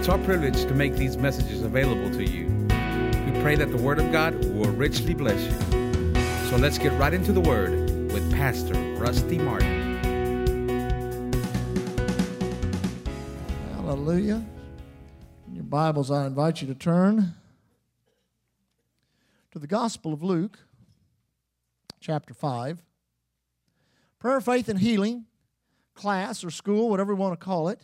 It's our privilege to make these messages available to you. We pray that the Word of God will richly bless you. So let's get right into the Word with Pastor Rusty Martin. Hallelujah. In your Bibles, I invite you to turn to the Gospel of Luke, chapter 5. Prayer, faith, and healing class or school, whatever you want to call it.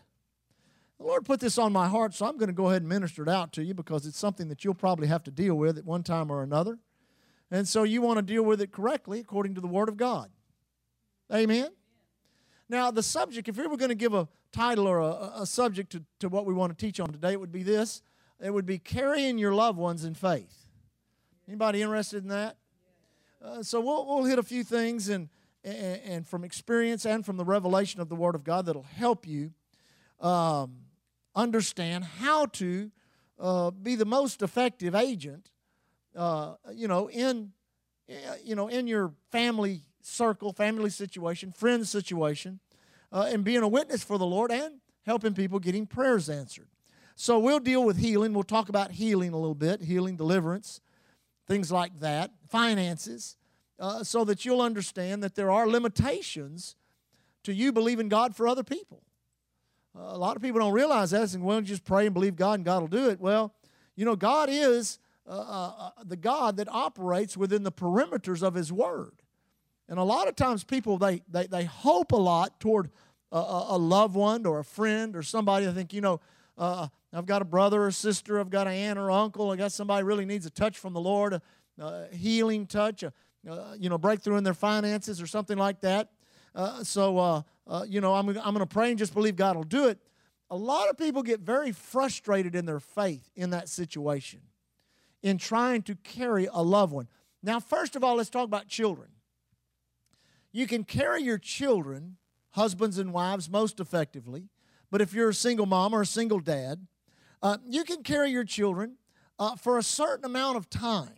The Lord put this on my heart, so I'm going to go ahead and minister it out to you because it's something that you'll probably have to deal with at one time or another. And so you want to deal with it correctly according to the Word of God. Amen? Now, the subject, if we were going to give a title or a, a subject to, to what we want to teach on today, it would be this. It would be carrying your loved ones in faith. Anybody interested in that? Uh, so we'll, we'll hit a few things and, and, and, from experience and from the revelation of the Word of God that'll help you um, understand how to uh, be the most effective agent, uh, you know, in you know in your family circle, family situation, friend situation, uh, and being a witness for the Lord and helping people getting prayers answered. So we'll deal with healing. We'll talk about healing a little bit, healing, deliverance, things like that, finances, uh, so that you'll understand that there are limitations to you believing God for other people. Uh, a lot of people don't realize that and well, just pray and believe God and God will do it. Well, you know, God is uh, uh, uh, the God that operates within the perimeters of His Word. And a lot of times people, they, they, they hope a lot toward a, a loved one or a friend or somebody. I think, you know, uh, I've got a brother or sister, I've got an aunt or uncle, I got somebody really needs a touch from the Lord, a, a healing touch, a, you know, breakthrough in their finances or something like that. Uh, so, uh, uh, you know, I'm, I'm going to pray and just believe God will do it. A lot of people get very frustrated in their faith in that situation, in trying to carry a loved one. Now, first of all, let's talk about children. You can carry your children, husbands and wives, most effectively. But if you're a single mom or a single dad, uh, you can carry your children uh, for a certain amount of time.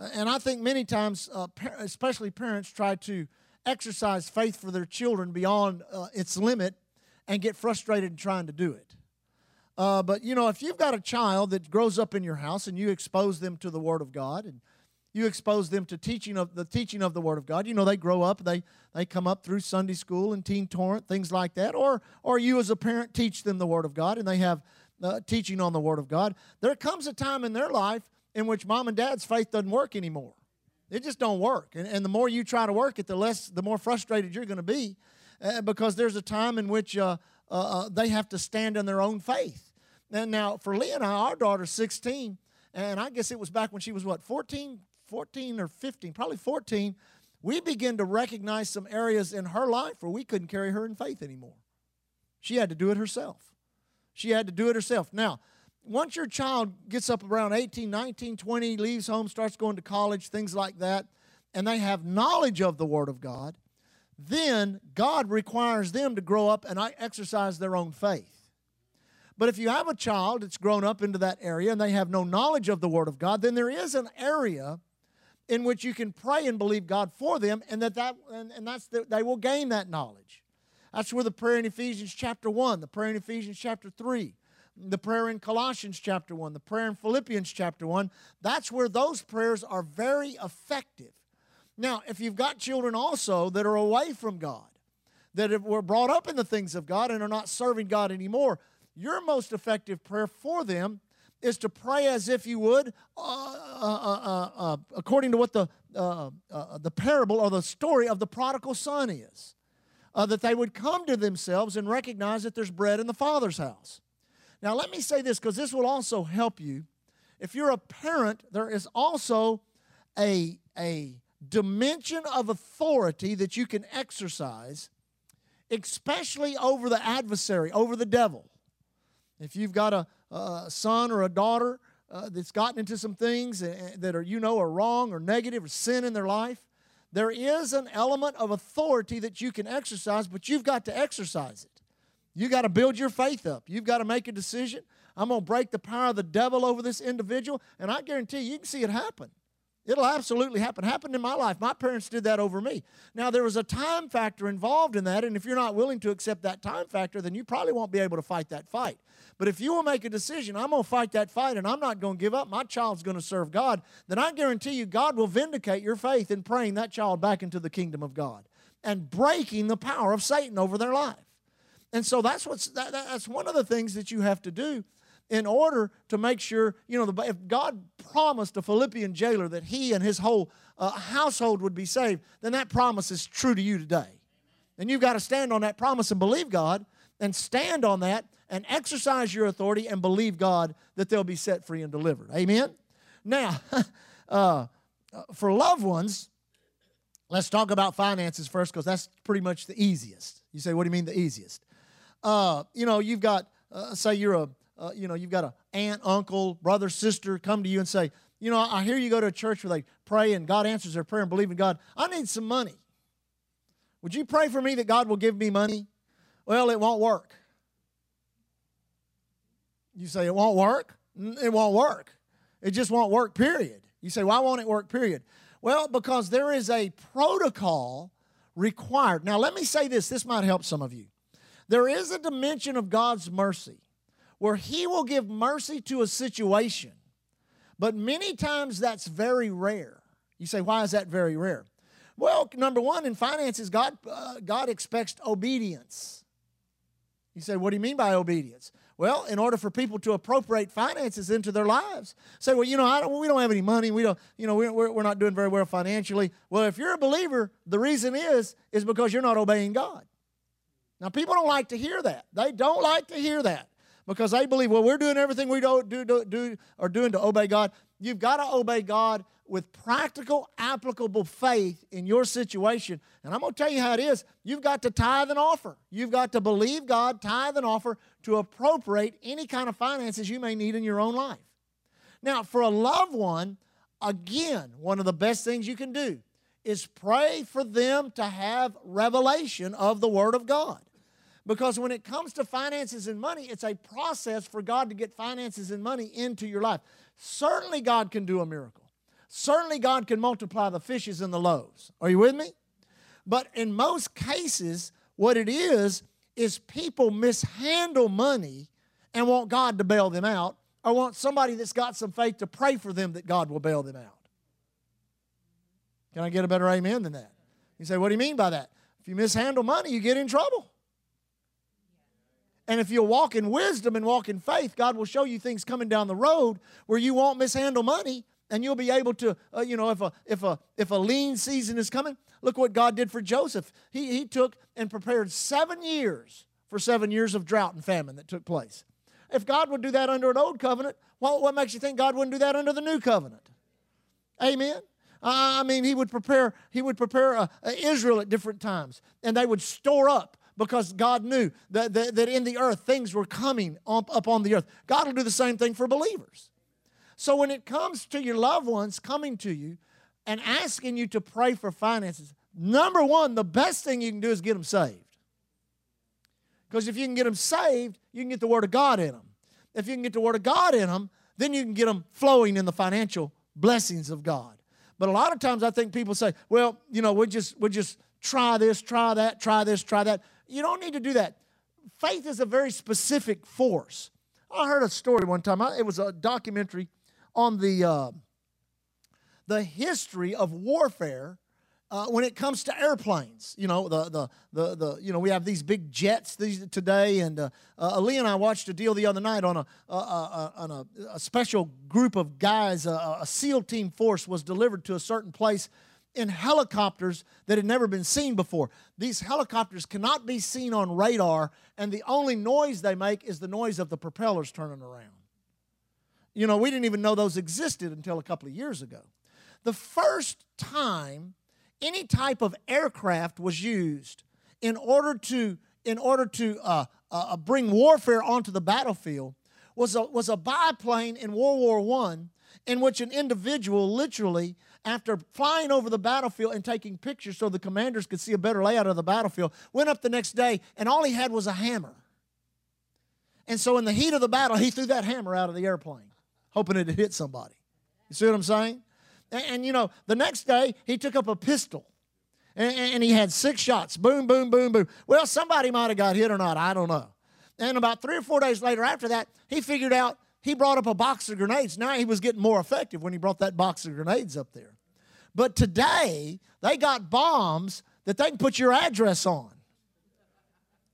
Uh, and I think many times, uh, especially parents, try to exercise faith for their children beyond uh, its limit and get frustrated in trying to do it. Uh, but you know, if you've got a child that grows up in your house and you expose them to the Word of God and you expose them to teaching of the teaching of the Word of God, you know they grow up, they they come up through Sunday school and teen torrent things like that, or or you as a parent teach them the Word of God and they have uh, teaching on the Word of God. There comes a time in their life in which mom and dad's faith doesn't work anymore. It just don't work. And, and the more you try to work it, the less, the more frustrated you're going to be uh, because there's a time in which uh, uh, uh, they have to stand in their own faith. And now, for Leah and I, our daughter's 16, and I guess it was back when she was what, 14, 14 or 15, probably 14, we began to recognize some areas in her life where we couldn't carry her in faith anymore. She had to do it herself. She had to do it herself. Now, once your child gets up around 18, 19, 20, leaves home, starts going to college, things like that, and they have knowledge of the Word of God, then God requires them to grow up and uh, exercise their own faith. But if you have a child that's grown up into that area and they have no knowledge of the Word of God, then there is an area in which you can pray and believe God for them, and that, that and, and that's the, they will gain that knowledge. That's where the prayer in Ephesians chapter 1, the prayer in Ephesians chapter 3, the prayer in Colossians chapter 1, the prayer in Philippians chapter 1, that's where those prayers are very effective. Now, if you've got children also that are away from God, that were brought up in the things of God and are not serving God anymore, your most effective prayer for them is to pray as if you would, uh, uh, uh, according to what the, the parable or the story of the prodigal son is. that they would come to themselves and recognize that there's bread in the Father's house. Now, let me say this because this will also help you. If you're a parent, there is also a, a dimension of authority that you can exercise, especially over the adversary, over the devil. If you've got a, a son or a daughter uh, that's gotten into some things that are, you know, are wrong or negative or sin in their life, there is an element of authority that you can exercise, but you've got to exercise it. You got to build your faith up. You've got to make a decision. I'm going to break the power of the devil over this individual, and I guarantee you, you can see it happen. It'll absolutely happen. Happened in my life. My parents did that over me. Now, there was a time factor involved in that, and if you're not willing to accept that time factor, then you probably won't be able to fight that fight. But if you will make a decision, I'm going to fight that fight and I'm not going to give up, my child's going to serve God, then I guarantee you God will vindicate your faith in praying that child back into the kingdom of God and breaking the power of Satan over their life. And so that's what's that, that's one of the things that you have to do in order to make sure, you know, the, if God promised a Philippian jailer that he and his whole uh, household would be saved, then that promise is true to you today. And you've got to stand on that promise and believe God and stand on that and exercise your authority and believe God that they'll be set free and delivered. Amen? Now, uh, for loved ones, let's talk about finances first because that's pretty much the easiest. You say, what do you mean the easiest? Uh, you know, you've got, uh, say you're a, uh, you know, you've got an aunt, uncle, brother, sister come to you and say, you know, I hear you go to a church where they pray and God answers their prayer and believe in God. I need some money. Would you pray for me that God will give me money? Well, it won't work. You say it won't work? It won't work. It just won't work, period. You say, why won't it work, period? Well, because there is a protocol required. Now, let me say this this might help some of you. There is a dimension of God's mercy where He will give mercy to a situation. But many times that's very rare. You say, why is that very rare? Well, number one, in finances, God, uh, God expects obedience. You say, what do you mean by obedience? Well, in order for people to appropriate finances into their lives, say, well, you know, don't, we don't have any money. We don't, you know, we're, we're not doing very well financially. Well, if you're a believer, the reason is is because you're not obeying God. Now, people don't like to hear that. They don't like to hear that because they believe, well, we're doing everything we do, do, do, do are doing to obey God. You've got to obey God with practical, applicable faith in your situation. And I'm going to tell you how it is. You've got to tithe and offer. You've got to believe God, tithe and offer to appropriate any kind of finances you may need in your own life. Now, for a loved one, again, one of the best things you can do is pray for them to have revelation of the Word of God. Because when it comes to finances and money, it's a process for God to get finances and money into your life. Certainly, God can do a miracle. Certainly, God can multiply the fishes and the loaves. Are you with me? But in most cases, what it is, is people mishandle money and want God to bail them out, or want somebody that's got some faith to pray for them that God will bail them out. Can I get a better amen than that? You say, what do you mean by that? If you mishandle money, you get in trouble. And if you'll walk in wisdom and walk in faith, God will show you things coming down the road where you won't mishandle money and you'll be able to, uh, you know, if a, if, a, if a lean season is coming, look what God did for Joseph. He, he took and prepared seven years for seven years of drought and famine that took place. If God would do that under an old covenant, well, what makes you think God wouldn't do that under the new covenant? Amen. I mean, he would prepare. He would prepare uh, Israel at different times, and they would store up because God knew that, that, that in the earth things were coming up, up on the earth. God will do the same thing for believers. So when it comes to your loved ones coming to you and asking you to pray for finances, number one, the best thing you can do is get them saved. Because if you can get them saved, you can get the Word of God in them. If you can get the Word of God in them, then you can get them flowing in the financial blessings of God. But a lot of times I think people say, well, you know, we just we just try this, try that, try this, try that. You don't need to do that. Faith is a very specific force. I heard a story one time. It was a documentary on the uh, the history of warfare uh, when it comes to airplanes. You know, the, the, the, the, you know, we have these big jets these, today. And uh, uh, Ali and I watched a deal the other night on a, on a, a special group of guys. a SEAL team force was delivered to a certain place in helicopters that had never been seen before. These helicopters cannot be seen on radar, and the only noise they make is the noise of the propellers turning around. You know, we didn't even know those existed until a couple of years ago. The first time any type of aircraft was used in order to, in order to uh, uh, bring warfare onto the battlefield was a, was a biplane in World War I in which an individual literally after flying over the battlefield and taking pictures so the commanders could see a better layout of the battlefield, went up the next day and all he had was a hammer. And so, in the heat of the battle, he threw that hammer out of the airplane, hoping it hit somebody. You see what I'm saying? And, and, you know, the next day he took up a pistol and, and he had six shots. Boom, boom, boom, boom. Well, somebody might have got hit or not. I don't know. And about three or four days later after that, he figured out he brought up a box of grenades. Now he was getting more effective when he brought that box of grenades up there. But today, they got bombs that they can put your address on.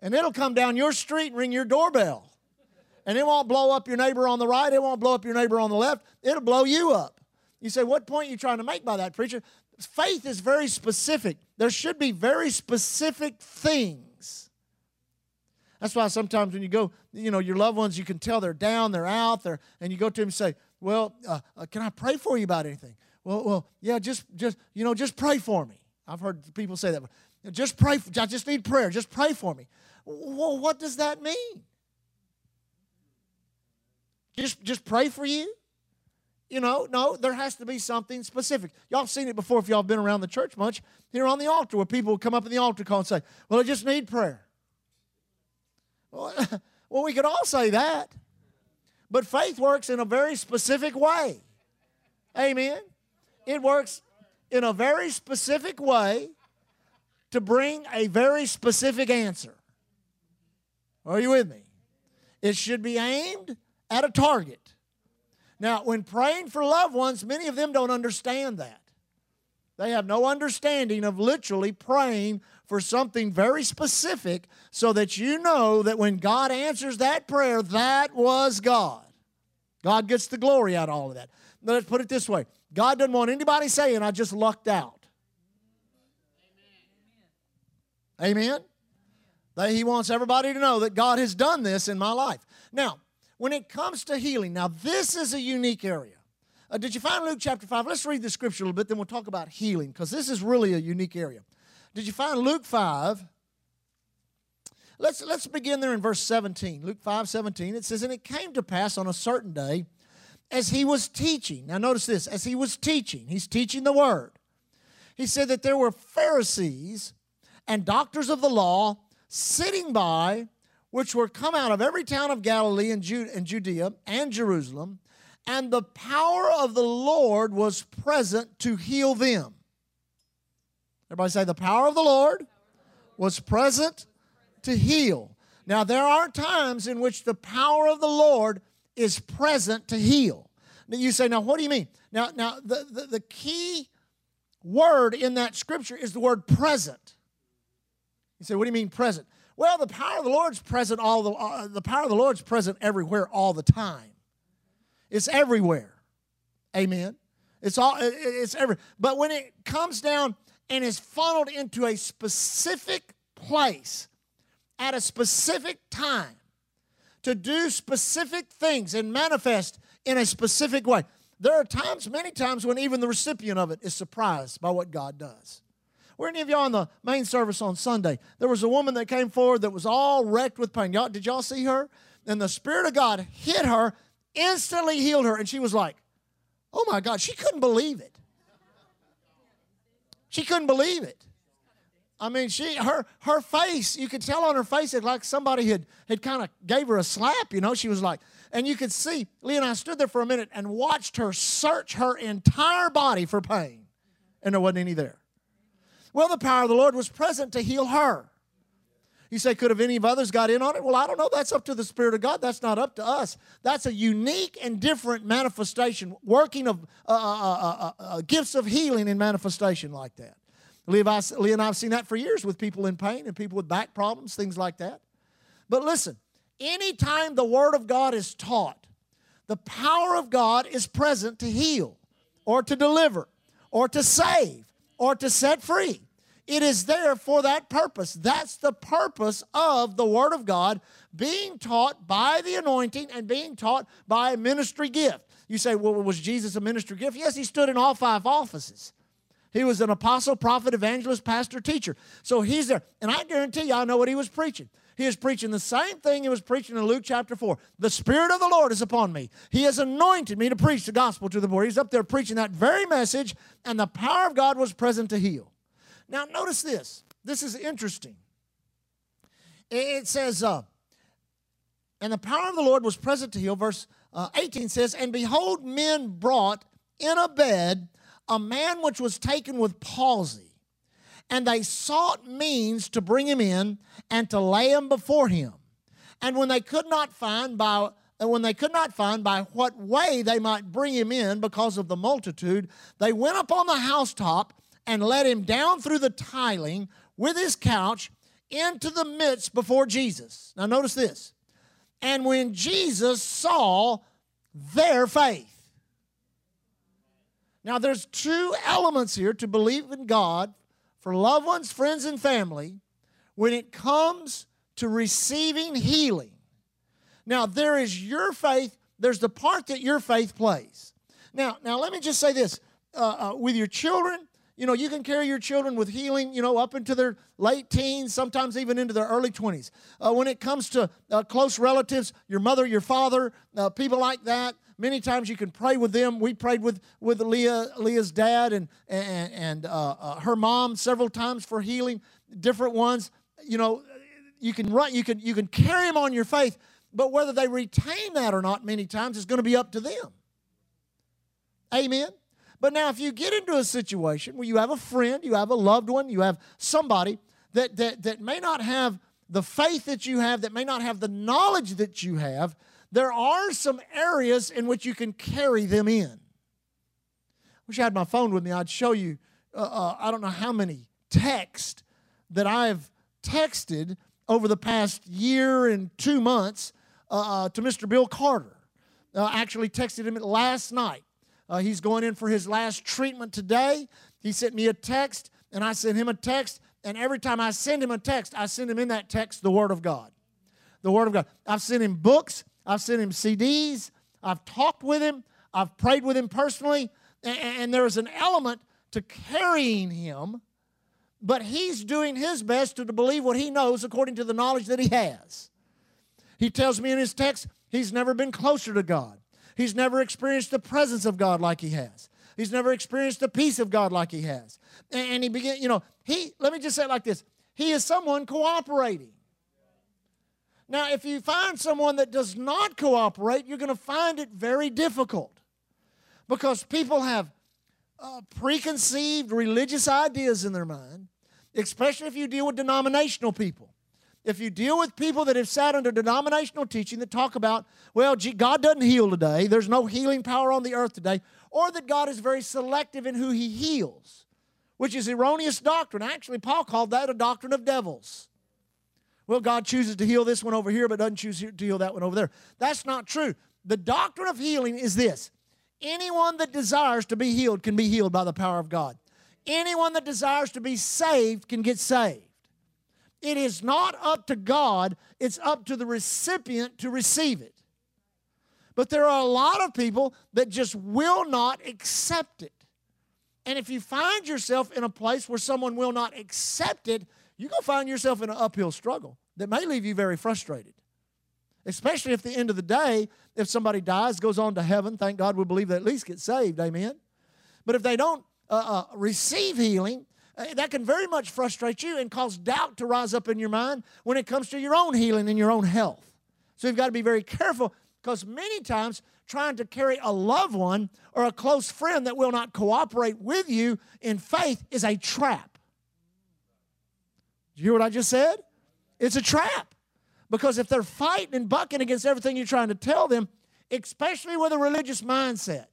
And it'll come down your street and ring your doorbell. And it won't blow up your neighbor on the right, it won't blow up your neighbor on the left, it'll blow you up. You say, What point are you trying to make by that, preacher? Faith is very specific. There should be very specific things. That's why sometimes when you go, you know, your loved ones, you can tell they're down, they're out, they're, and you go to them and say, Well, uh, uh, can I pray for you about anything? Well, well, yeah, just, just, you know, just pray for me. I've heard people say that. Just pray. For, I just need prayer. Just pray for me. Well, what does that mean? Just, just pray for you? You know, no, there has to be something specific. Y'all seen it before if y'all been around the church much. Here on the altar, where people come up in the altar call and say, Well, I just need prayer. Well, we could all say that. But faith works in a very specific way. Amen. It works in a very specific way to bring a very specific answer. Are you with me? It should be aimed at a target. Now, when praying for loved ones, many of them don't understand that. They have no understanding of literally praying for something very specific so that you know that when God answers that prayer, that was God. God gets the glory out of all of that. Let's put it this way God doesn't want anybody saying, I just lucked out. Amen? Amen? He wants everybody to know that God has done this in my life. Now, when it comes to healing, now this is a unique area. Uh, did you find Luke chapter 5? Let's read the scripture a little bit, then we'll talk about healing, because this is really a unique area. Did you find Luke 5? Let's, let's begin there in verse 17. Luke 5 17. It says, And it came to pass on a certain day as he was teaching. Now, notice this as he was teaching, he's teaching the word. He said that there were Pharisees and doctors of the law sitting by, which were come out of every town of Galilee and, Judea and Jerusalem, and the power of the Lord was present to heal them. Everybody say, the power of the Lord was present to heal. Now, there are times in which the power of the Lord is present to heal. Now you say, now what do you mean? Now, now the, the, the key word in that scripture is the word present. You say, what do you mean present? Well, the power of the Lord's present all the uh, the power of the Lord's present everywhere all the time. It's everywhere. Amen. It's all it's every but when it comes down and is funneled into a specific place at a specific time to do specific things and manifest in a specific way. There are times, many times, when even the recipient of it is surprised by what God does. Were any of y'all in the main service on Sunday? There was a woman that came forward that was all wrecked with pain. Y'all, did y'all see her? And the Spirit of God hit her, instantly healed her, and she was like, oh my God, she couldn't believe it. She couldn't believe it. I mean, she her her face, you could tell on her face it like somebody had had kind of gave her a slap, you know. She was like, and you could see, Lee and I stood there for a minute and watched her search her entire body for pain. And there wasn't any there. Well, the power of the Lord was present to heal her. You say, could have any of others got in on it? Well, I don't know. That's up to the Spirit of God. That's not up to us. That's a unique and different manifestation, working of uh, uh, uh, gifts of healing in manifestation like that. Lee, Lee and I have seen that for years with people in pain and people with back problems, things like that. But listen, anytime the Word of God is taught, the power of God is present to heal or to deliver or to save or to set free. It is there for that purpose. That's the purpose of the Word of God being taught by the anointing and being taught by a ministry gift. You say, well, was Jesus a ministry gift? Yes, he stood in all five offices. He was an apostle, prophet, evangelist, pastor, teacher. So he's there. And I guarantee you, I know what he was preaching. He was preaching the same thing he was preaching in Luke chapter 4. The Spirit of the Lord is upon me. He has anointed me to preach the gospel to the poor. He's up there preaching that very message, and the power of God was present to heal. Now, notice this. This is interesting. It says, uh, and the power of the Lord was present to heal. Verse uh, 18 says, And behold, men brought in a bed a man which was taken with palsy, and they sought means to bring him in and to lay him before him. And when they could not find by and when they could not find by what way they might bring him in because of the multitude, they went up on the housetop and let him down through the tiling with his couch into the midst before Jesus. Now, notice this. And when Jesus saw their faith. Now, there's two elements here to believe in God for loved ones, friends, and family when it comes to receiving healing. Now, there is your faith, there's the part that your faith plays. Now, now let me just say this uh, uh, with your children, you know, you can carry your children with healing, you know, up into their late teens, sometimes even into their early 20s. Uh, when it comes to uh, close relatives, your mother, your father, uh, people like that, many times you can pray with them. We prayed with, with Leah, Leah's dad and, and, and uh, uh, her mom several times for healing, different ones. You know, you can run, you can, you can carry them on your faith, but whether they retain that or not, many times, is going to be up to them. Amen. But now, if you get into a situation where you have a friend, you have a loved one, you have somebody that, that, that may not have the faith that you have, that may not have the knowledge that you have, there are some areas in which you can carry them in. I wish I had my phone with me. I'd show you, uh, uh, I don't know how many texts that I've texted over the past year and two months uh, uh, to Mr. Bill Carter. Uh, actually texted him last night. Uh, he's going in for his last treatment today. He sent me a text, and I sent him a text. And every time I send him a text, I send him in that text the Word of God. The Word of God. I've sent him books, I've sent him CDs, I've talked with him, I've prayed with him personally, and, and there is an element to carrying him, but he's doing his best to believe what he knows according to the knowledge that he has. He tells me in his text he's never been closer to God. He's never experienced the presence of God like he has. He's never experienced the peace of God like he has. And he began, you know, he, let me just say it like this he is someone cooperating. Now, if you find someone that does not cooperate, you're going to find it very difficult because people have uh, preconceived religious ideas in their mind, especially if you deal with denominational people if you deal with people that have sat under denominational teaching that talk about, well, gee, God doesn't heal today, there's no healing power on the earth today, or that God is very selective in who he heals, which is erroneous doctrine. Actually, Paul called that a doctrine of devils. Well, God chooses to heal this one over here, but doesn't choose to heal that one over there. That's not true. The doctrine of healing is this anyone that desires to be healed can be healed by the power of God. Anyone that desires to be saved can get saved. It is not up to God, it's up to the recipient to receive it. But there are a lot of people that just will not accept it. And if you find yourself in a place where someone will not accept it, you're going to find yourself in an uphill struggle that may leave you very frustrated. Especially if the end of the day, if somebody dies, goes on to heaven, thank God we believe they at least get saved, amen. But if they don't uh, uh, receive healing, Uh, that can very much frustrate you and cause doubt to rise up in your mind when it comes to your own healing and your own health. So you've got to be very careful because many times trying to carry a loved one or a close friend that will not cooperate with you in faith is a trap. Do you hear what I just said? It's a trap. Because if they're fighting and bucking against everything you're trying to tell them, especially with a religious mindset,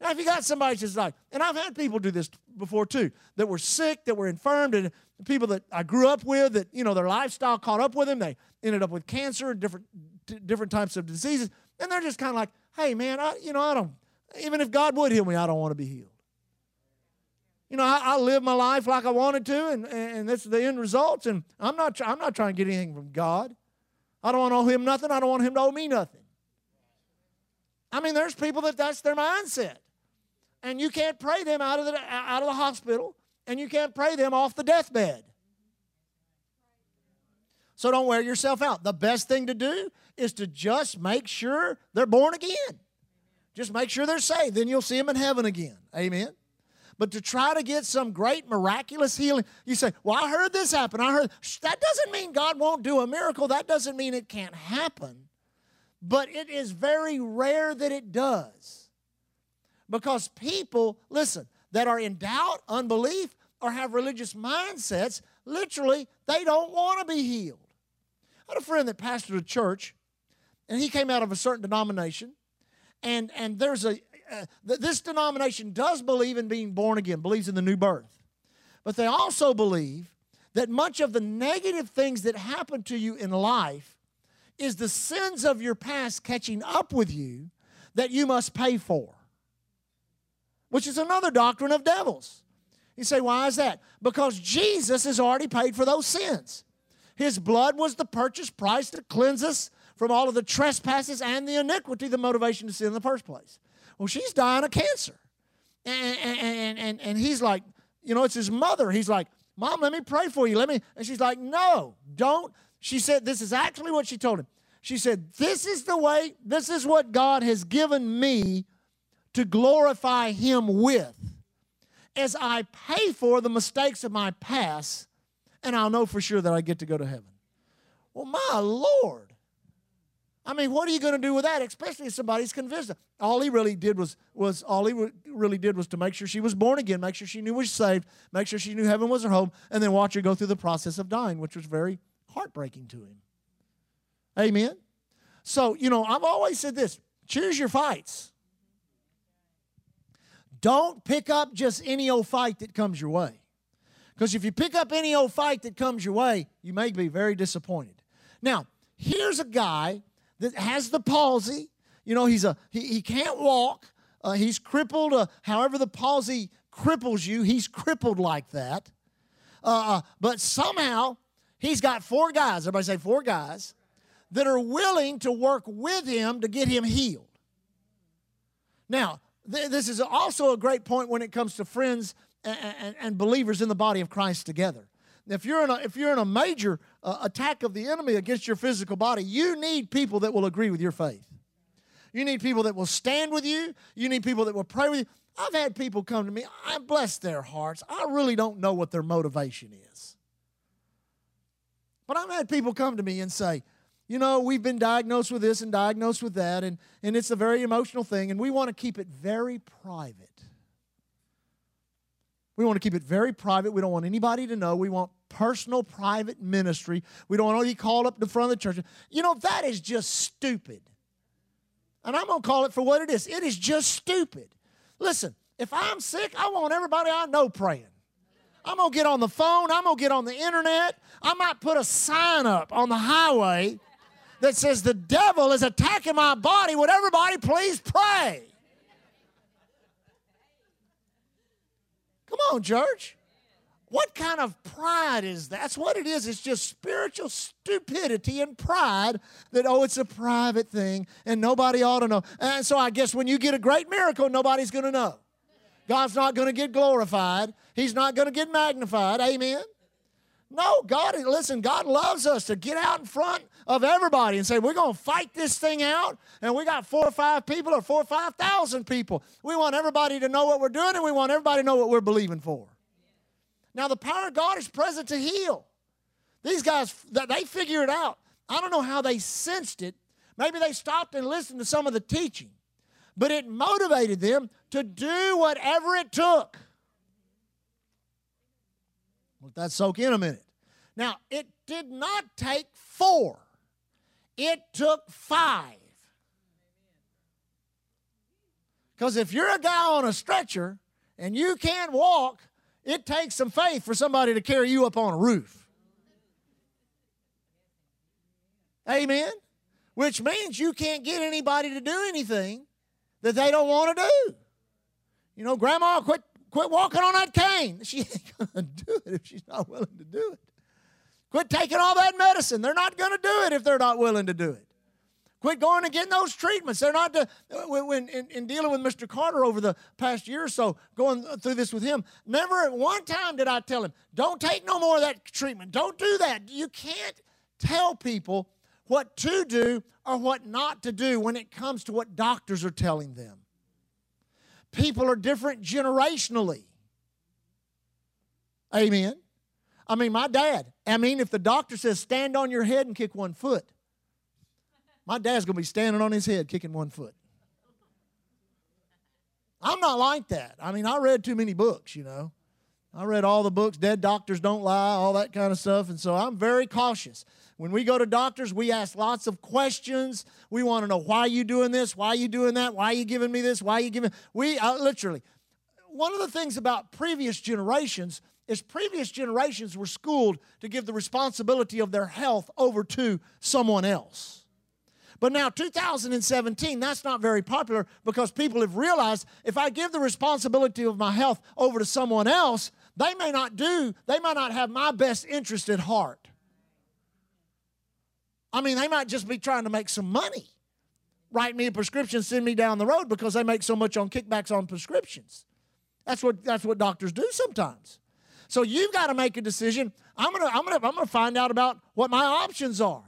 now, if you got somebody just like, and I've had people do this before too, that were sick, that were infirmed, and people that I grew up with, that you know their lifestyle caught up with them. They ended up with cancer and different different types of diseases, and they're just kind of like, hey man, I you know I don't even if God would heal me, I don't want to be healed. You know, I, I live my life like I wanted to, and and that's the end results. And I'm not I'm not trying to get anything from God. I don't want to owe Him nothing. I don't want Him to owe me nothing. I mean, there's people that that's their mindset and you can't pray them out of the, out of the hospital, and you can't pray them off the deathbed. So don't wear yourself out. The best thing to do is to just make sure they're born again. Just make sure they're saved. Then you'll see them in heaven again. Amen. But to try to get some great miraculous healing, you say, Well, I heard this happen. I heard that doesn't mean God won't do a miracle. That doesn't mean it can't happen. But it is very rare that it does. Because people, listen, that are in doubt, unbelief, or have religious mindsets, literally, they don't want to be healed. I had a friend that pastored a church, and he came out of a certain denomination, and, and there's a, uh, this denomination does believe in being born again, believes in the new birth. But they also believe that much of the negative things that happen to you in life is the sins of your past catching up with you that you must pay for, which is another doctrine of devils. You say, why is that? Because Jesus has already paid for those sins. His blood was the purchase price to cleanse us from all of the trespasses and the iniquity, the motivation to sin in the first place. Well, she's dying of cancer. And, and, and, and he's like, you know, it's his mother. He's like, Mom, let me pray for you. Let me. And she's like, No, don't. She said, This is actually what she told him. She said, This is the way, this is what God has given me to glorify Him with. As I pay for the mistakes of my past, and I'll know for sure that I get to go to heaven. Well, my Lord. I mean, what are you going to do with that, especially if somebody's convinced? All he really did was, was all he really did was to make sure she was born again, make sure she knew was saved, make sure she knew heaven was her home, and then watch her go through the process of dying, which was very heartbreaking to him. Amen. So, you know, I've always said this choose your fights. Don't pick up just any old fight that comes your way. Because if you pick up any old fight that comes your way, you may be very disappointed. Now, here's a guy that has the palsy. You know, he's a he, he can't walk. Uh, he's crippled. Uh, however, the palsy cripples you, he's crippled like that. Uh, uh, but somehow, he's got four guys. Everybody say four guys that are willing to work with him to get him healed. Now, th- this is also a great point when it comes to friends and, and, and believers in the body of Christ together. If you're in a, if you're in a major uh, attack of the enemy against your physical body, you need people that will agree with your faith. You need people that will stand with you. You need people that will pray with you. I've had people come to me, I bless their hearts. I really don't know what their motivation is. But I've had people come to me and say, you know, we've been diagnosed with this and diagnosed with that, and, and it's a very emotional thing, and we want to keep it very private. We want to keep it very private. We don't want anybody to know. We want personal, private ministry. We don't want to be called up to the front of the church. You know, that is just stupid. And I'm going to call it for what it is. It is just stupid. Listen, if I'm sick, I want everybody I know praying. I'm going to get on the phone. I'm going to get on the internet. I might put a sign up on the highway that says, The devil is attacking my body. Would everybody please pray? Come on, church. What kind of pride is that? That's what it is. It's just spiritual stupidity and pride that, oh, it's a private thing and nobody ought to know. And so I guess when you get a great miracle, nobody's going to know. God's not going to get glorified, He's not going to get magnified. Amen. No, God, listen, God loves us to get out in front of everybody and say, we're going to fight this thing out. And we got four or five people or four or 5,000 people. We want everybody to know what we're doing and we want everybody to know what we're believing for. Now, the power of God is present to heal. These guys, they figure it out. I don't know how they sensed it. Maybe they stopped and listened to some of the teaching, but it motivated them to do whatever it took. Let that soak in a minute. Now, it did not take four, it took five. Because if you're a guy on a stretcher and you can't walk, it takes some faith for somebody to carry you up on a roof. Amen? Which means you can't get anybody to do anything that they don't want to do. You know, Grandma, quit Quit walking on that cane. She ain't going to do it if she's not willing to do it. Quit taking all that medicine. They're not going to do it if they're not willing to do it. Quit going and getting those treatments. They're not uh, to, when, in, in, dealing with Mr. Carter over the past year or so, going through this with him. Never at one time did I tell him, "Don't take no more of that treatment. Don't do that." You can't tell people what to do or what not to do when it comes to what doctors are telling them. People are different generationally. Amen. I mean, my dad, I mean, if the doctor says stand on your head and kick one foot, my dad's going to be standing on his head kicking one foot. I'm not like that. I mean, I read too many books, you know. I read all the books, Dead Doctors Don't Lie, all that kind of stuff. And so I'm very cautious. When we go to doctors, we ask lots of questions. We want to know why are you doing this? Why are you doing that? Why are you giving me this? Why are you giving we uh, literally one of the things about previous generations is previous generations were schooled to give the responsibility of their health over to someone else. But now, 2017, that's not very popular because people have realized if I give the responsibility of my health over to someone else, they may not do, they might not have my best interest at heart. I mean, they might just be trying to make some money. Write me a prescription, send me down the road because they make so much on kickbacks on prescriptions. That's what, that's what doctors do sometimes. So you've got to make a decision. I'm gonna, I'm gonna, I'm gonna find out about what my options are.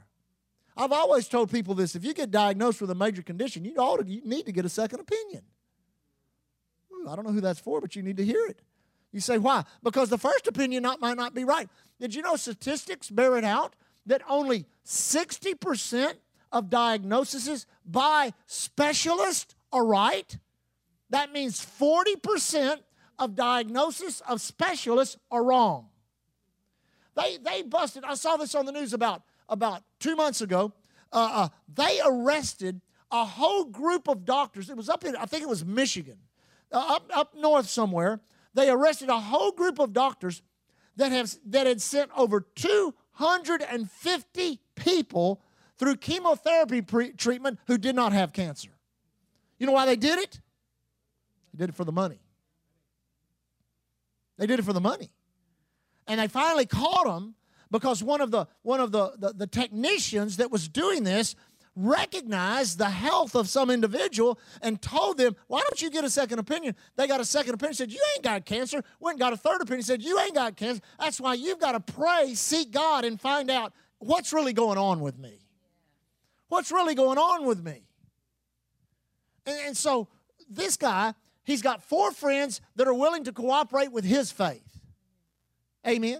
I've always told people this: if you get diagnosed with a major condition, you ought to, you need to get a second opinion. I don't know who that's for, but you need to hear it. You say why? Because the first opinion not, might not be right. Did you know statistics bear it out that only 60% of diagnoses by specialists are right? That means 40% of diagnosis of specialists are wrong. They, they busted, I saw this on the news about, about two months ago. Uh, uh, they arrested a whole group of doctors. It was up in, I think it was Michigan, uh, up, up north somewhere. They arrested a whole group of doctors that, have, that had sent over 250 people through chemotherapy pre- treatment who did not have cancer. You know why they did it? They did it for the money. They did it for the money. And they finally caught them because one of the one of the, the, the technicians that was doing this recognized the health of some individual and told them, Why don't you get a second opinion? They got a second opinion, said, You ain't got cancer. Went and got a third opinion, said, You ain't got cancer. That's why you've got to pray, seek God, and find out what's really going on with me. What's really going on with me? And, and so this guy He's got four friends that are willing to cooperate with his faith. Amen.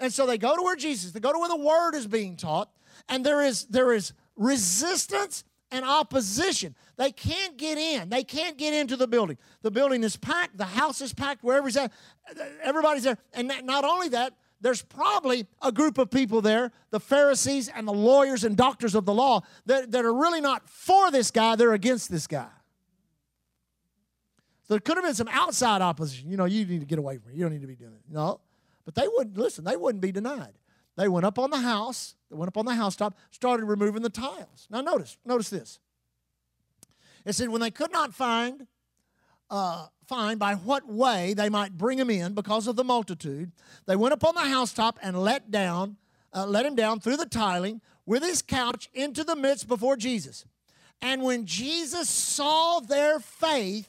And so they go to where Jesus, they go to where the word is being taught, and there is there is resistance and opposition. They can't get in. They can't get into the building. The building is packed, the house is packed, wherever he's at, everybody's there. And not only that, there's probably a group of people there, the Pharisees and the lawyers and doctors of the law, that, that are really not for this guy, they're against this guy. So there could have been some outside opposition. You know, you need to get away from it. You don't need to be doing it. No. But they wouldn't, listen, they wouldn't be denied. They went up on the house, went up on the housetop, started removing the tiles. Now notice, notice this. It said when they could not find, uh, find by what way they might bring him in because of the multitude, they went up on the housetop and let down, uh, let him down through the tiling with his couch into the midst before Jesus. And when Jesus saw their faith,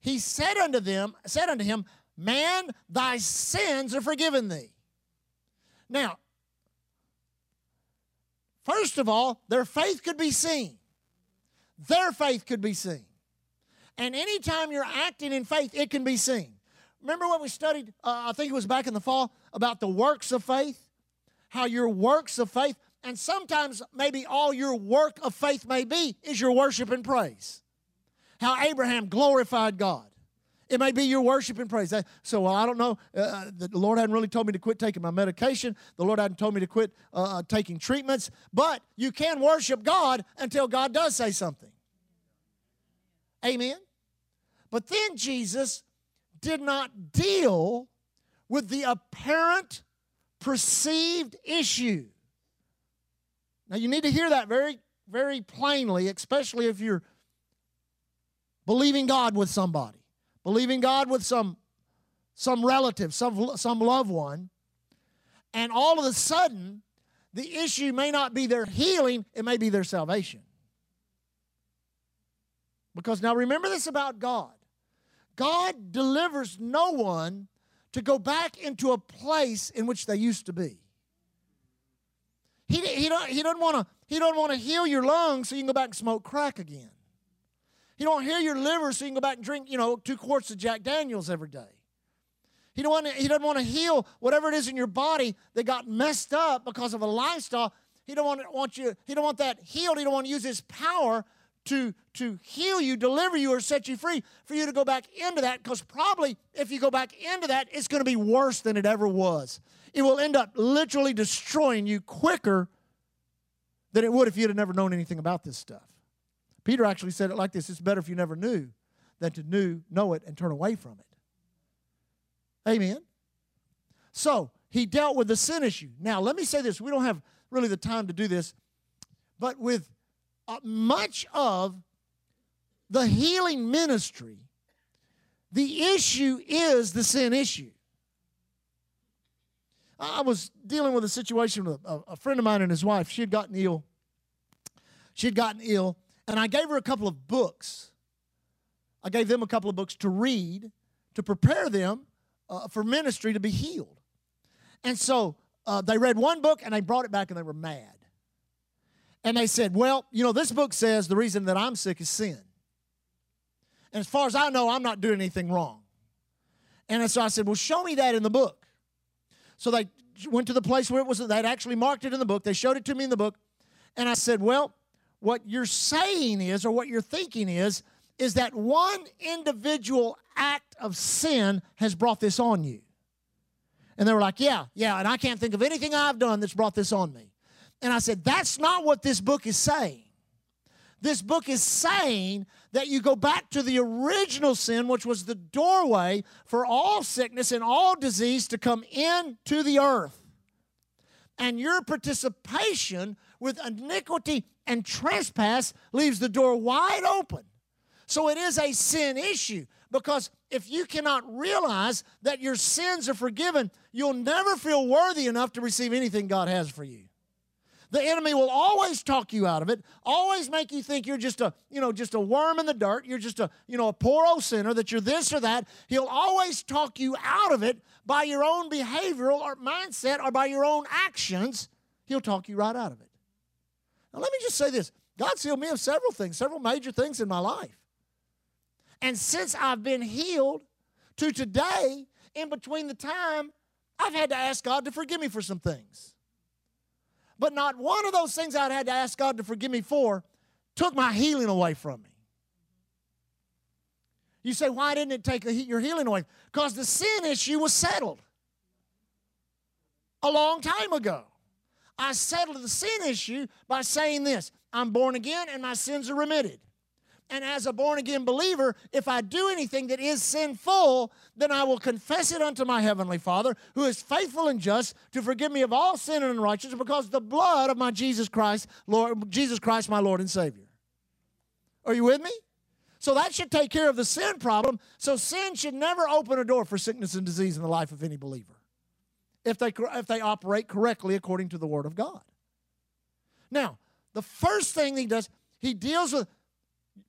he said unto them, said unto him, Man, thy sins are forgiven thee. Now, first of all, their faith could be seen. Their faith could be seen. And anytime you're acting in faith, it can be seen. Remember what we studied, uh, I think it was back in the fall, about the works of faith? How your works of faith, and sometimes maybe all your work of faith may be, is your worship and praise how Abraham glorified God. It may be your worship and praise. So, well, I don't know. Uh, the Lord hadn't really told me to quit taking my medication. The Lord hadn't told me to quit uh, uh, taking treatments. But you can worship God until God does say something. Amen. But then Jesus did not deal with the apparent perceived issue. Now, you need to hear that very, very plainly, especially if you're believing God with somebody, believing God with some, some relative, some, some loved one, and all of a sudden, the issue may not be their healing, it may be their salvation. Because now remember this about God God delivers no one to go back into a place in which they used to be. He, he, don't, he doesn't want to he doesn't want to heal your lungs so you can go back and smoke crack again. He don't heal your liver so you can go back and drink, you know, two quarts of Jack Daniels every day. He, don't want to, he doesn't want to heal whatever it is in your body that got messed up because of a lifestyle. He don't want, want you, he don't want that healed. He don't want to use his power to, to heal you, deliver you, or set you free for you to go back into that because probably if you go back into that, it's going to be worse than it ever was. It will end up literally destroying you quicker than it would if you'd have never known anything about this stuff. Peter actually said it like this it's better if you never knew than to knew, know it and turn away from it. Amen. So he dealt with the sin issue. Now, let me say this we don't have really the time to do this, but with uh, much of the healing ministry, the issue is the sin issue. I was dealing with a situation with a, a, friend of mine and his wife. She had gotten ill. She had gotten ill, and I gave her a couple of books. I gave them a couple of books to read to prepare them uh, for ministry to be healed. And so uh, they read one book and they brought it back and they were mad. And they said, Well, you know, this book says the reason that I'm sick is sin. And as far as I know, I'm not doing anything wrong. And so I said, Well, show me that in the book. So they went to the place where it was, they'd actually marked it in the book. They showed it to me in the book. And I said, Well, what you're saying is, or what you're thinking is, is that one individual act of sin has brought this on you. And they were like, Yeah, yeah, and I can't think of anything I've done that's brought this on me. And I said, That's not what this book is saying. This book is saying that you go back to the original sin, which was the doorway for all sickness and all disease to come into the earth. And your participation with iniquity and trespass leaves the door wide open. So it is a sin issue because if you cannot realize that your sins are forgiven, you'll never feel worthy enough to receive anything God has for you. The enemy will always talk you out of it, always make you think you're just a, you know, just a worm in the dirt, you're just a, you know, a poor old sinner, that you're this or that. He'll always talk you out of it by your own behavioral or mindset or by your own actions. He'll talk you right out of it. Now let me just say this. God's healed me of several things, several major things in my life. And since I've been healed to today, in between the time, I've had to ask God to forgive me for some things. But not one of those things I'd had to ask God to forgive me for took my healing away from me. You say, why didn't it take your healing away? Because the sin issue was settled a long time ago. I settled the sin issue by saying this I'm born again and my sins are remitted. And as a born again believer, if I do anything that is sinful, then I will confess it unto my heavenly Father, who is faithful and just to forgive me of all sin and unrighteousness because the blood of my Jesus Christ, Lord Jesus Christ, my Lord and Savior. Are you with me? So that should take care of the sin problem. So sin should never open a door for sickness and disease in the life of any believer if they, if they operate correctly according to the Word of God. Now, the first thing he does, he deals with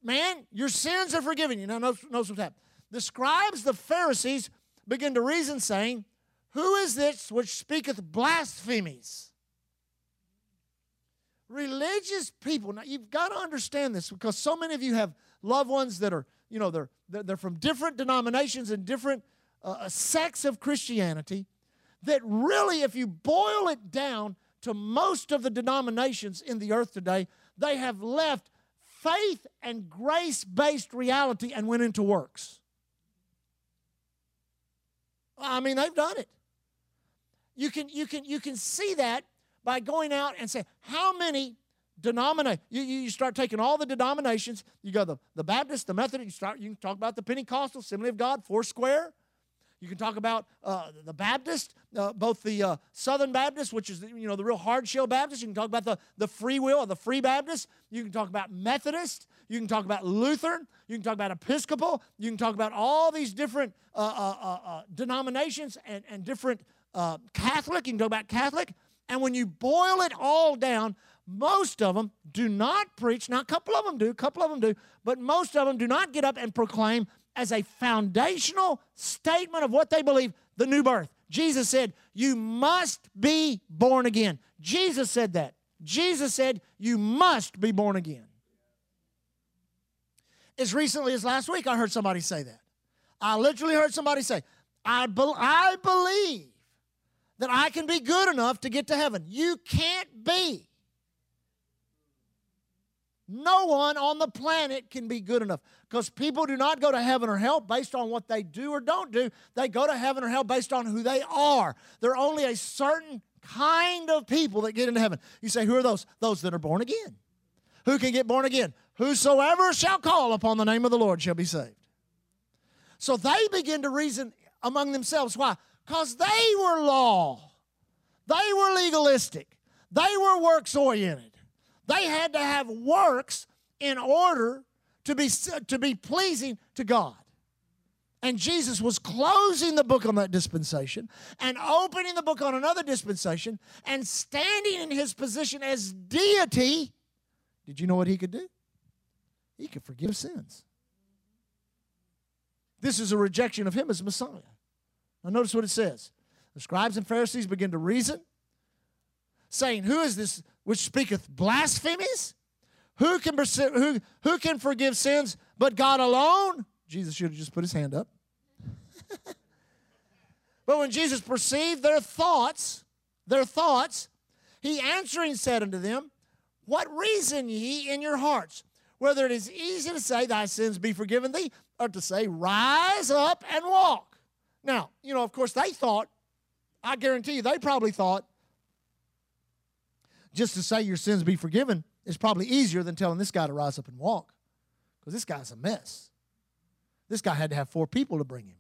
man, your sins are forgiven you. Now, notice, notice what's happened. The scribes, the Pharisees, begin to reason, saying, Who is this which speaketh blasphemies? Religious people. Now, you've got to understand this because so many of you have loved ones that are, you know, they're, they're from different denominations and different uh, uh, sects of Christianity that really, if you boil it down to most of the denominations in the earth today, they have left faith and grace based reality and went into works. I mean, they've done it. You can, you can, you can see that by going out and say, how many denominations? You, you start taking all the denominations. You go the, the Baptist, the Methodist, you, start, you can talk about the Pentecostal, Assembly of God, Foursquare. You can talk about uh, the Baptist, uh, both the uh, Southern Baptist, which is you know the real hard shell Baptist. You can talk about the, the free will or the free Baptist. You can talk about Methodist. You can talk about Lutheran. You can talk about Episcopal. You can talk about all these different uh, uh, uh, denominations and, and different Catholic. You can talk about Catholic. And when you boil it all down, most of them do not preach. Now, a couple of them do, a couple of them do, but most of them do not get up and proclaim as a foundational statement of what they believe the new birth. Jesus said, You must be born again. Jesus said that. Jesus said, You must be born again. As recently as last week, I heard somebody say that. I literally heard somebody say, I, be- I believe that I can be good enough to get to heaven. You can't be. No one on the planet can be good enough because people do not go to heaven or hell based on what they do or don't do. They go to heaven or hell based on who they are. There are only a certain kind of people that get into heaven. You say, who are those? Those that are born again. Who can get born again? Whosoever shall call upon the name of the Lord shall be saved. So they begin to reason among themselves. Why? Because they were law, they were legalistic, they were works oriented. They had to have works in order to be, to be pleasing to God. And Jesus was closing the book on that dispensation and opening the book on another dispensation and standing in his position as deity. Did you know what he could do? He could forgive sins. This is a rejection of him as Messiah. Now, notice what it says. The scribes and Pharisees begin to reason, saying, Who is this which speaketh blasphemies? Who can, who, who can forgive sins but God alone? Jesus should have just put his hand up. but when Jesus perceived their thoughts, their thoughts, he answering said unto them, What reason ye in your hearts? Whether it is easy to say, Thy sins be forgiven thee, or to say, Rise up and walk. Now, you know, of course, they thought, I guarantee you, they probably thought, just to say your sins be forgiven is probably easier than telling this guy to rise up and walk because this guy's a mess. This guy had to have four people to bring him.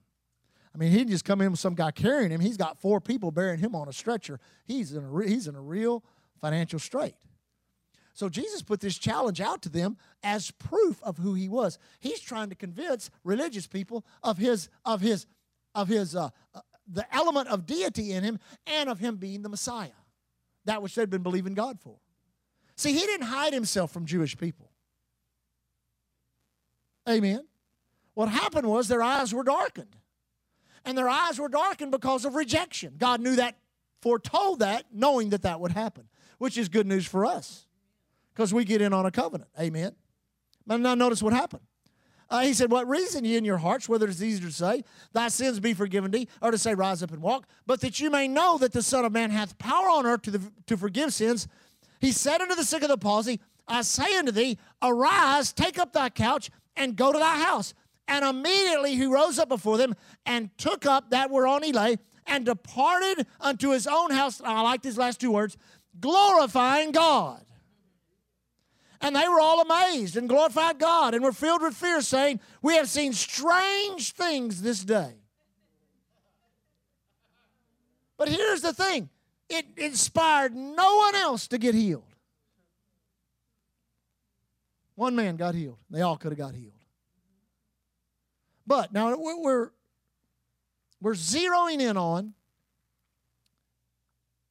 I mean, he didn't just come in with some guy carrying him. He's got four people bearing him on a stretcher. He's in a, he's in a real financial strait. So Jesus put this challenge out to them as proof of who he was. He's trying to convince religious people of his of his of his uh, uh, the element of deity in him and of him being the Messiah that which they'd been believing God for. See, he didn't hide himself from Jewish people. Amen. What happened was their eyes were darkened. And their eyes were darkened because of rejection. God knew that, foretold that, knowing that that would happen, which is good news for us because we get in on a covenant. Amen. But now notice what happened. Uh, he said, What reason ye in your hearts, whether it's easier to say, Thy sins be forgiven thee, or to say, Rise up and walk, but that you may know that the Son of Man hath power on earth to, the, to forgive sins. He said unto the sick of the palsy, I say unto thee, Arise, take up thy couch, and go to thy house. And immediately he rose up before them and took up that whereon he lay and departed unto his own house. I like these last two words glorifying God. And they were all amazed and glorified God and were filled with fear, saying, We have seen strange things this day. But here's the thing it inspired no one else to get healed. One man got healed. They all could have got healed. But now we're, we're zeroing in on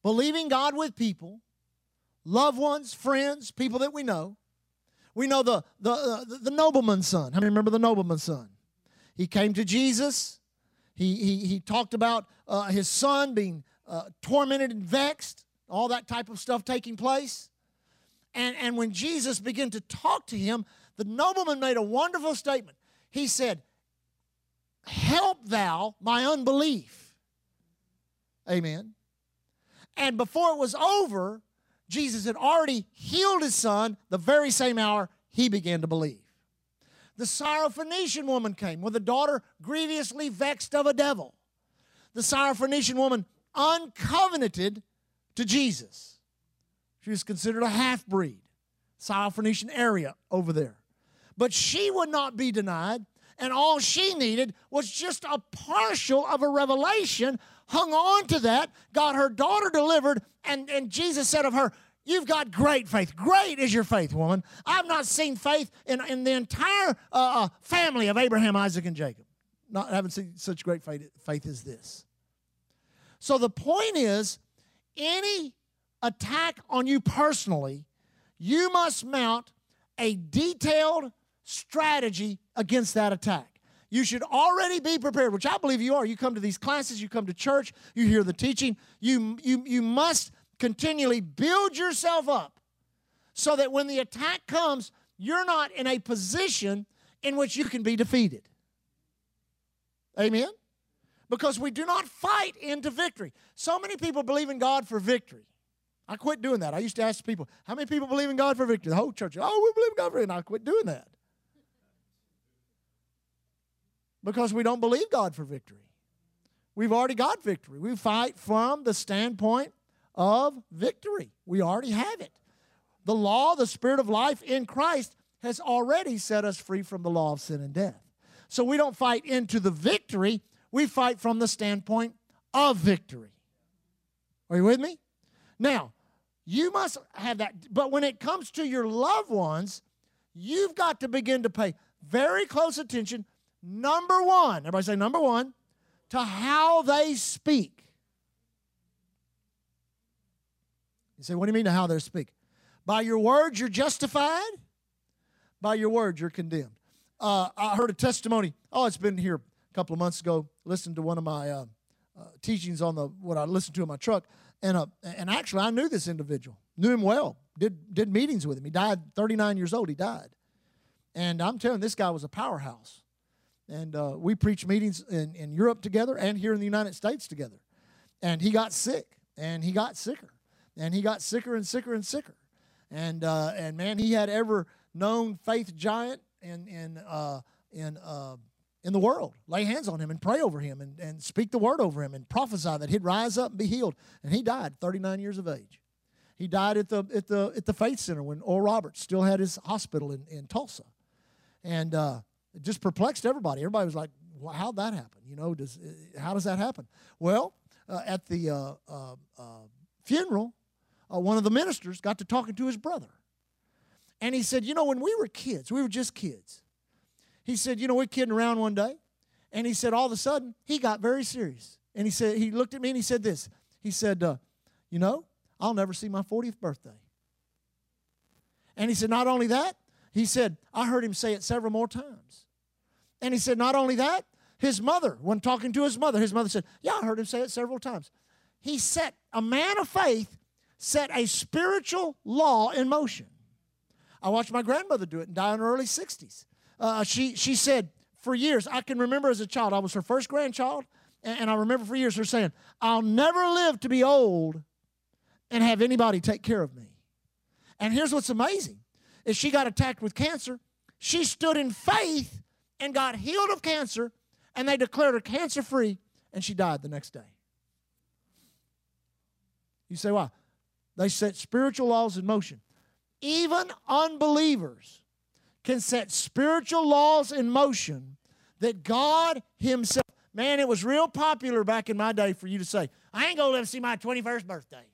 believing God with people, loved ones, friends, people that we know, we know the, the, uh, the, the nobleman's son. How many remember the nobleman's son? He came to Jesus. He, he, he talked about uh, his son being uh, tormented and vexed, all that type of stuff taking place. And, and when Jesus began to talk to him, the nobleman made a wonderful statement. He said, Help thou my unbelief. Amen. And before it was over, Jesus had already healed his son the very same hour he began to believe. The Syrophoenician woman came with a daughter grievously vexed of a devil. The Syrophoenician woman uncovenanted to Jesus. She was considered a half breed, Syrophoenician area over there. But she would not be denied, and all she needed was just a partial of a revelation hung on to that, got her daughter delivered, and, and Jesus said of her, You've got great faith. Great is your faith, woman. I've not seen faith in, in the entire uh, uh, family of Abraham, Isaac, and Jacob. Not haven't seen such great faith, faith as this. So the point is, any attack on you personally, you must mount a detailed strategy against that attack. You should already be prepared, which I believe you are. You come to these classes, you come to church, you hear the teaching. You, you, you must continually build yourself up so that when the attack comes, you're not in a position in which you can be defeated. Amen? Because we do not fight into victory. So many people believe in God for victory. I quit doing that. I used to ask people, how many people believe in God for victory? The whole church, oh, we believe in God for victory. And I quit doing that. Because we don't believe God for victory. We've already got victory. We fight from the standpoint of victory. We already have it. The law, the spirit of life in Christ, has already set us free from the law of sin and death. So we don't fight into the victory, we fight from the standpoint of victory. Are you with me? Now, you must have that. But when it comes to your loved ones, you've got to begin to pay very close attention. Number one, everybody say number one, to how they speak. You say, what do you mean to how they speak? By your words, you're justified. By your words, you're condemned. Uh, I heard a testimony. Oh, it's been here a couple of months ago. Listened to one of my uh, uh, teachings on the what I listened to in my truck, and uh, and actually I knew this individual, knew him well, did did meetings with him. He died 39 years old. He died, and I'm telling you, this guy was a powerhouse. And uh, we preached meetings in, in Europe together and here in the United States together. And he got sick, and he got sicker, and he got sicker and sicker and sicker. And uh, and man, he had ever known faith giant in in uh, in uh, in the world. Lay hands on him and pray over him and, and speak the word over him and prophesy that he'd rise up and be healed. And he died 39 years of age. He died at the at the at the Faith Center when Oral Roberts still had his hospital in, in Tulsa. And uh, it just perplexed everybody. Everybody was like, well, how'd that happen? You know, does uh, how does that happen? Well, uh, at the uh, uh, uh funeral, one of the ministers got to talking to his brother. And he said, you know, when we were kids, we were just kids he said, You know, we're kidding around one day. And he said, All of a sudden, he got very serious. And he said, He looked at me and he said this. He said, uh, You know, I'll never see my 40th birthday. And he said, Not only that, he said, I heard him say it several more times. And he said, Not only that, his mother, when talking to his mother, his mother said, Yeah, I heard him say it several times. He set, a man of faith set a spiritual law in motion. I watched my grandmother do it and die in her early 60s uh, she, she said, for years, I can remember as a child, I was her first grandchild, and, and I remember for years her saying, I'll never live to be old and have anybody take care of me. And here's what's amazing she got attacked with cancer. She stood in faith and got healed of cancer, and they declared her cancer free, and she died the next day. You say, why? They set spiritual laws in motion. Even unbelievers can set spiritual laws in motion that God Himself. Man, it was real popular back in my day for you to say, I ain't gonna live to see my 21st birthday.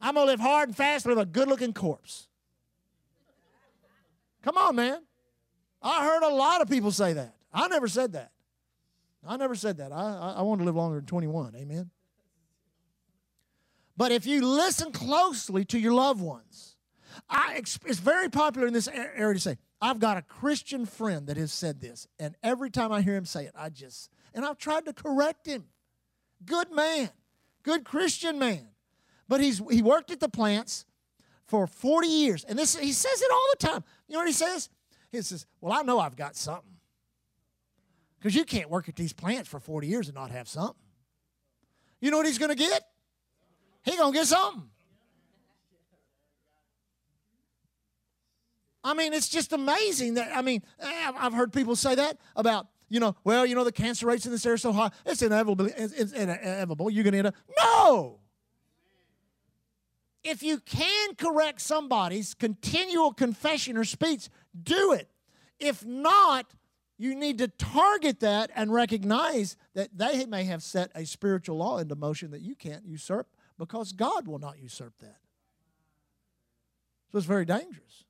I'm gonna live hard and fast, live a good looking corpse. Come on, man. I heard a lot of people say that. I never said that. I never said that. I, I, I want to live longer than 21. Amen. But if you listen closely to your loved ones, I, it's very popular in this area to say, I've got a Christian friend that has said this. And every time I hear him say it, I just, and I've tried to correct him. Good man, good Christian man. But he's, he worked at the plants for 40 years. And this, he says it all the time. You know what he says? He says, Well, I know I've got something. Because you can't work at these plants for 40 years and not have something. You know what he's to get? He's going to get something. I mean, it's just amazing that, I mean, eh, I've heard people say that about, you know, well, you know, the cancer rates in this area are so high, it's inevitable. It's, it's inevitable. You're going to end up. No! If you can correct somebody's continual confession or speech, do it. If not, you need to target that and recognize that they may have set a spiritual law into motion that you can't usurp because God will not usurp that. So it's very dangerous.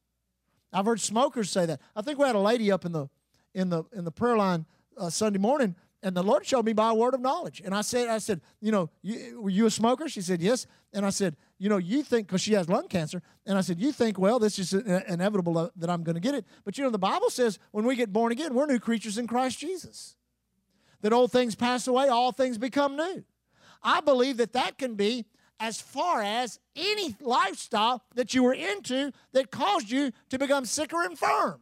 I've heard smokers say that. I think we had a lady up in the in the in the prayer line uh, Sunday morning, and the Lord showed me by a word of knowledge. And I said, I said, you know, you, were you a smoker? She said, yes. And I said, you know, you think because she has lung cancer, and I said, you think, well, this is inevitable that I'm going to get it. But you know, the Bible says when we get born again, we're new creatures in Christ Jesus. That old things pass away, all things become new. I believe that that can be as far as any lifestyle that you were into that caused you to become sick or infirmed.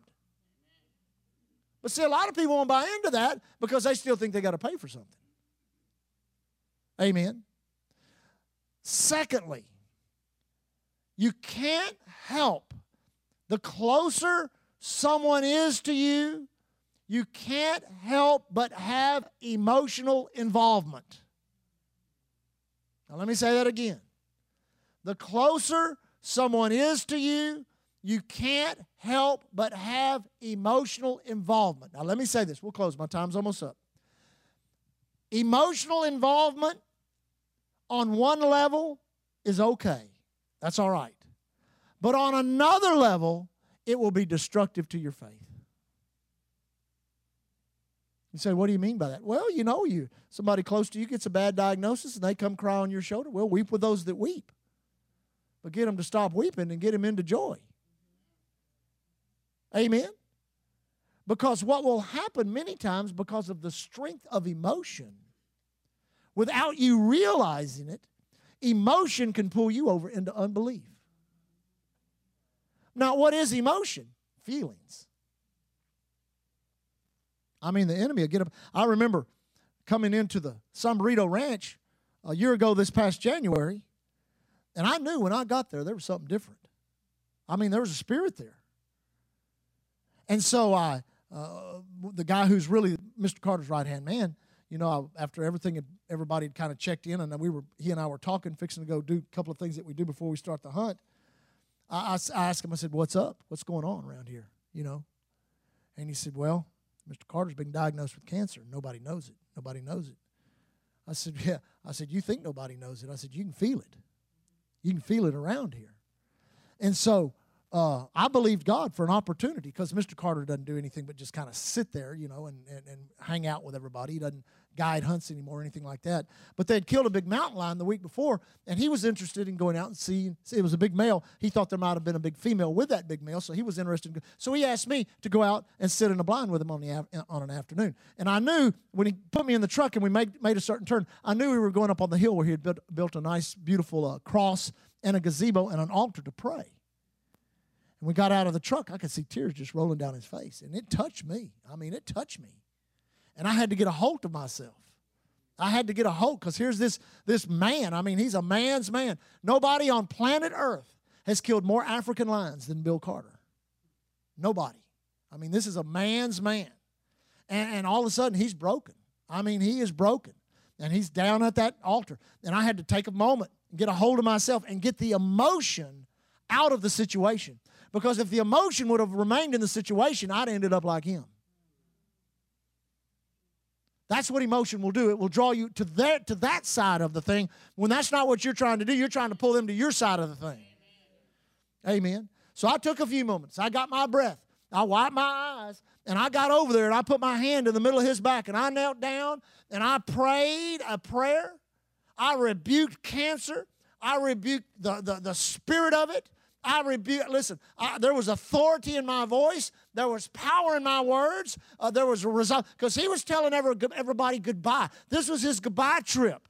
But see, a lot of people won't buy into that because they still think they got to pay for something. Amen. Secondly, You can't help. The closer someone is to you, you can't help but have emotional involvement. Now, let me say that again. The closer someone is to you, you can't help but have emotional involvement. Now, let me say this. We'll close. My time's almost up. Emotional involvement on one level is okay. That's all right. But on another level, it will be destructive to your faith. You say, what do you mean by that? Well, you know, you somebody close to you gets a bad diagnosis and they come cry on your shoulder. Well, weep with those that weep. But get them to stop weeping and get them into joy. Amen. Because what will happen many times because of the strength of emotion, without you realizing it, emotion can pull you over into unbelief. Now, what is emotion? Feelings. I mean, the enemy will get up. I remember coming into the San Benito Ranch a year ago this past January, and I knew when I got there, there was something different. I mean, there was a spirit there. And so I, uh, the guy who's really Mr. Carter's right hand man, you know, after everything, had, everybody had kind of checked in, and we were, he and I were talking, fixing to go do a couple of things that we do before we start the hunt. I, I, I asked him, I said, "What's up? What's going on around here?" You know, and he said, "Well, Mr. Carter's been diagnosed with cancer. Nobody knows it. Nobody knows it." I said, "Yeah." I said, "You think nobody knows it?" I said, "You can feel it. You can feel it around here." And so uh, I believed God for an opportunity because Mr. Carter doesn't do anything but just kind of sit there, you know, and, and, and hang out with everybody. He doesn't guide hunts anymore or anything like that. But they had killed a big mountain lion the week before, and he was interested in going out and seeing. See, it was a big male. He thought there might have been a big female with that big male, so he was interested. In, so he asked me to go out and sit in a blind with him on the on an afternoon. And I knew when he put me in the truck and we made made a certain turn, I knew we were going up on the hill where he had built, built a nice, beautiful uh, cross and a gazebo and an altar to pray. And we got out of the truck, I could see tears just rolling down his face. And it touched me. I mean, it touched me. And I had to get a hold of myself. I had to get a hold because here's this, this man. I mean, he's a man's man. Nobody on planet Earth has killed more African lions than Bill Carter. Nobody. I mean, this is a man's man. And, and all of a sudden, he's broken. I mean, he is broken. And he's down at that altar. And I had to take a moment and get a hold of myself and get the emotion out of the situation. Because if the emotion would have remained in the situation, I'd ended up like him. That's what emotion will do. It will draw you to that to that side of the thing. When that's not what you're trying to do, you're trying to pull them to your side of the thing. Amen. So I took a few moments. I got my breath. I wiped my eyes and I got over there and I put my hand in the middle of his back and I knelt down and I prayed a prayer. I rebuked cancer. I rebuked the, the, the spirit of it. I rebuke, listen, I, there was authority in my voice. There was power in my words. Uh, there was a result. Because he was telling every, everybody goodbye. This was his goodbye trip.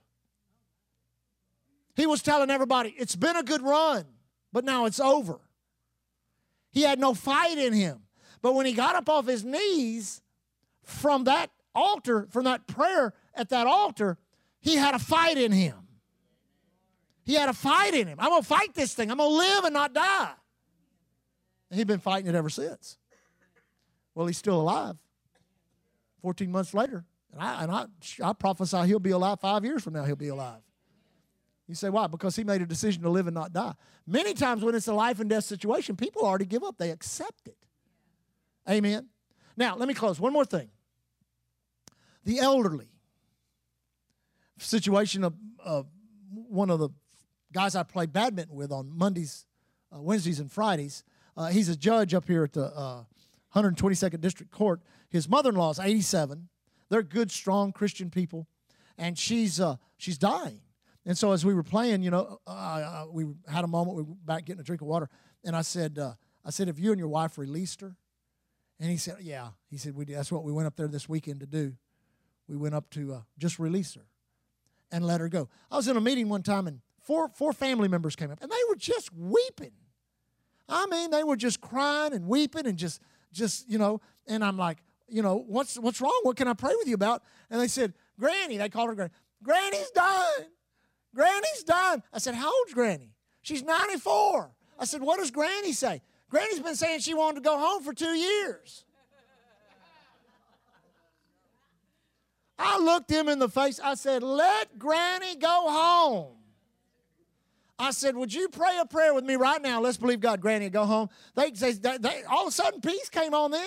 He was telling everybody, it's been a good run, but now it's over. He had no fight in him. But when he got up off his knees from that altar, from that prayer at that altar, he had a fight in him. He had a fight in him. I'm going to fight this thing. I'm going to live and not die. And he'd been fighting it ever since. Well, he's still alive. 14 months later, and I, and I, I prophesy he'll be alive five years from now, he'll be alive. You say, why? Because he made a decision to live and not die. Many times when it's a life and death situation, people already give up, they accept it. Amen. Now, let me close. One more thing. The elderly situation of, of one of the guys I play badminton with on Mondays, uh, Wednesdays, and Fridays. Uh, he's a judge up here at the uh, 122nd District Court. His mother-in-law is 87. They're good, strong Christian people, and she's uh, she's dying. And so as we were playing, you know, uh, uh, we had a moment. We were back getting a drink of water, and I said, I said, "Have you and your wife released her?" And he said, "Yeah." He said, "We that's what we went up there this weekend to do. We went up to just release her." and let her go. I was in a meeting one time and four, four family members came up and they were just weeping. I mean, they were just crying and weeping and just, just, you know, and I'm like, you know, what's what's wrong? What can I pray with you about? And they said, Granny, they called her Granny. Granny's dying. Granny's dying. I said, How old's Granny? She's 94. I said, What does Granny say? Granny's been saying she wanted to go home for two years. I looked him in the face. I said, Let Granny go home. I said, Would you pray a prayer with me right now? Let's believe God, Granny, go home. They, they, they, all of a sudden, peace came on them.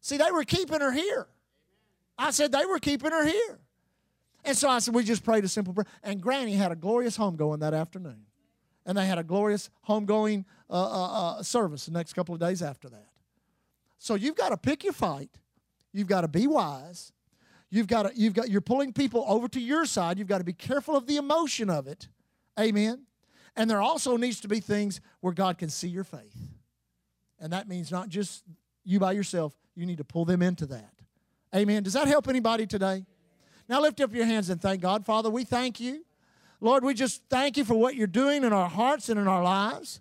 See, they were keeping her here. I said, They were keeping her here. And so I said, We just prayed a simple prayer. And Granny had a glorious homegoing that afternoon. And they had a glorious homegoing uh, uh, uh, service the next couple of days after that. So you've got to pick your fight. You've got to be wise. You've got to, you've got, you're pulling people over to your side. You've got to be careful of the emotion of it. Amen. And there also needs to be things where God can see your faith. And that means not just you by yourself, you need to pull them into that. Amen. Does that help anybody today? Now lift up your hands and thank God. Father, we thank you. Lord, we just thank you for what you're doing in our hearts and in our lives.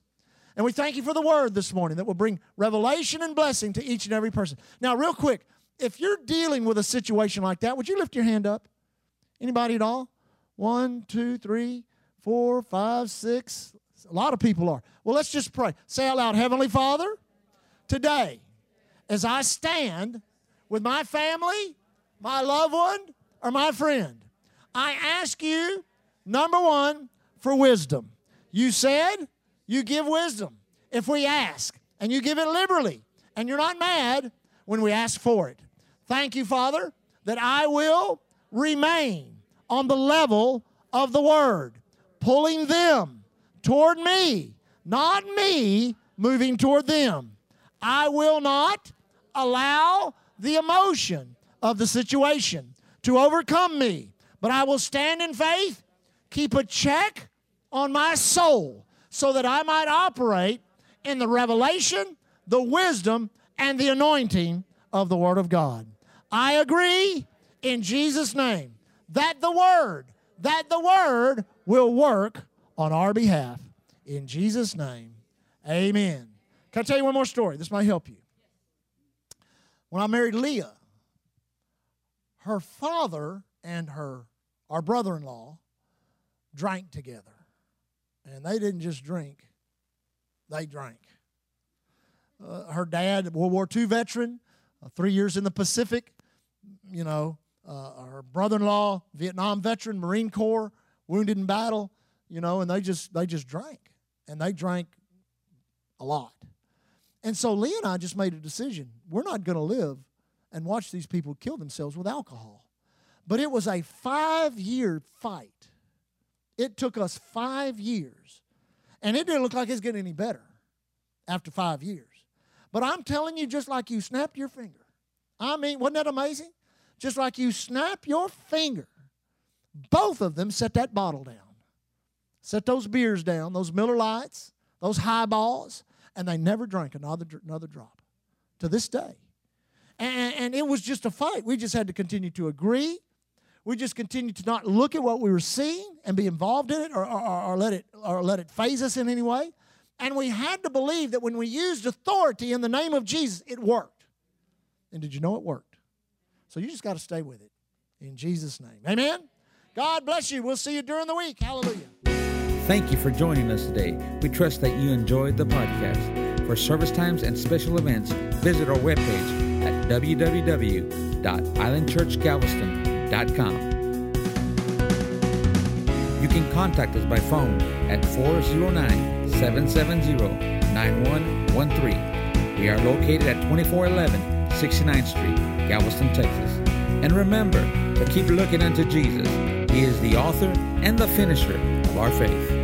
And we thank you for the word this morning that will bring revelation and blessing to each and every person. Now, real quick, if you're dealing with a situation like that, would you lift your hand up? Anybody at all? One, two, three, four, five, six. A lot of people are. Well, let's just pray. Say out loud Heavenly Father, today, as I stand with my family, my loved one, or my friend, I ask you Number one, for wisdom. You said you give wisdom if we ask, and you give it liberally, and you're not mad when we ask for it. Thank you, Father, that I will remain on the level of the Word, pulling them toward me, not me moving toward them. I will not allow the emotion of the situation to overcome me, but I will stand in faith keep a check on my soul so that I might operate in the revelation, the wisdom, and the anointing of the Word of God. I agree in Jesus' name that the Word, that the Word will work on our behalf. In Jesus' name, amen. Can I tell you one more story? This might help you. When I married Leah, her father and her our brother-in-law drank together. And they didn't just drink, they drank. Uh, her dad, World War II veteran, uh, three years in the Pacific, you know, uh, her brother-in-law, Vietnam veteran, Marine Corps, wounded in battle, you know, and they just they just drank, and they drank a lot. And so Lee and I just made a decision: we're not going to live and watch these people kill themselves with alcohol. But it was a five-year fight it took us five years, and it didn't look like it's getting any better after five years. But I'm telling you, just like you snapped your finger, I mean, wasn't that amazing? Just like you snap your finger, both of them set that bottle down, set those beers down, those Miller Lites, those highballs, and they never drank another, another drop to this day. And, and it was just a fight. We just had to continue to agree we just continued to not look at what we were seeing and be involved in it or, or, or, let it or let it phase us in any way. And we had to believe that when we used authority in the name of Jesus, it worked. And did you know it worked? So you just got to stay with it in Jesus' name. Amen. God bless you. We'll see you during the week. Hallelujah. Thank you for joining us today. We trust that you enjoyed the podcast. For service times and special events, visit our webpage at www.islandchurchgalveston.com you can contact us by phone at 409 770 9113. We are located at 2411 69th Street, Galveston, Texas. And remember to keep looking unto Jesus. He is the author and the finisher of our faith.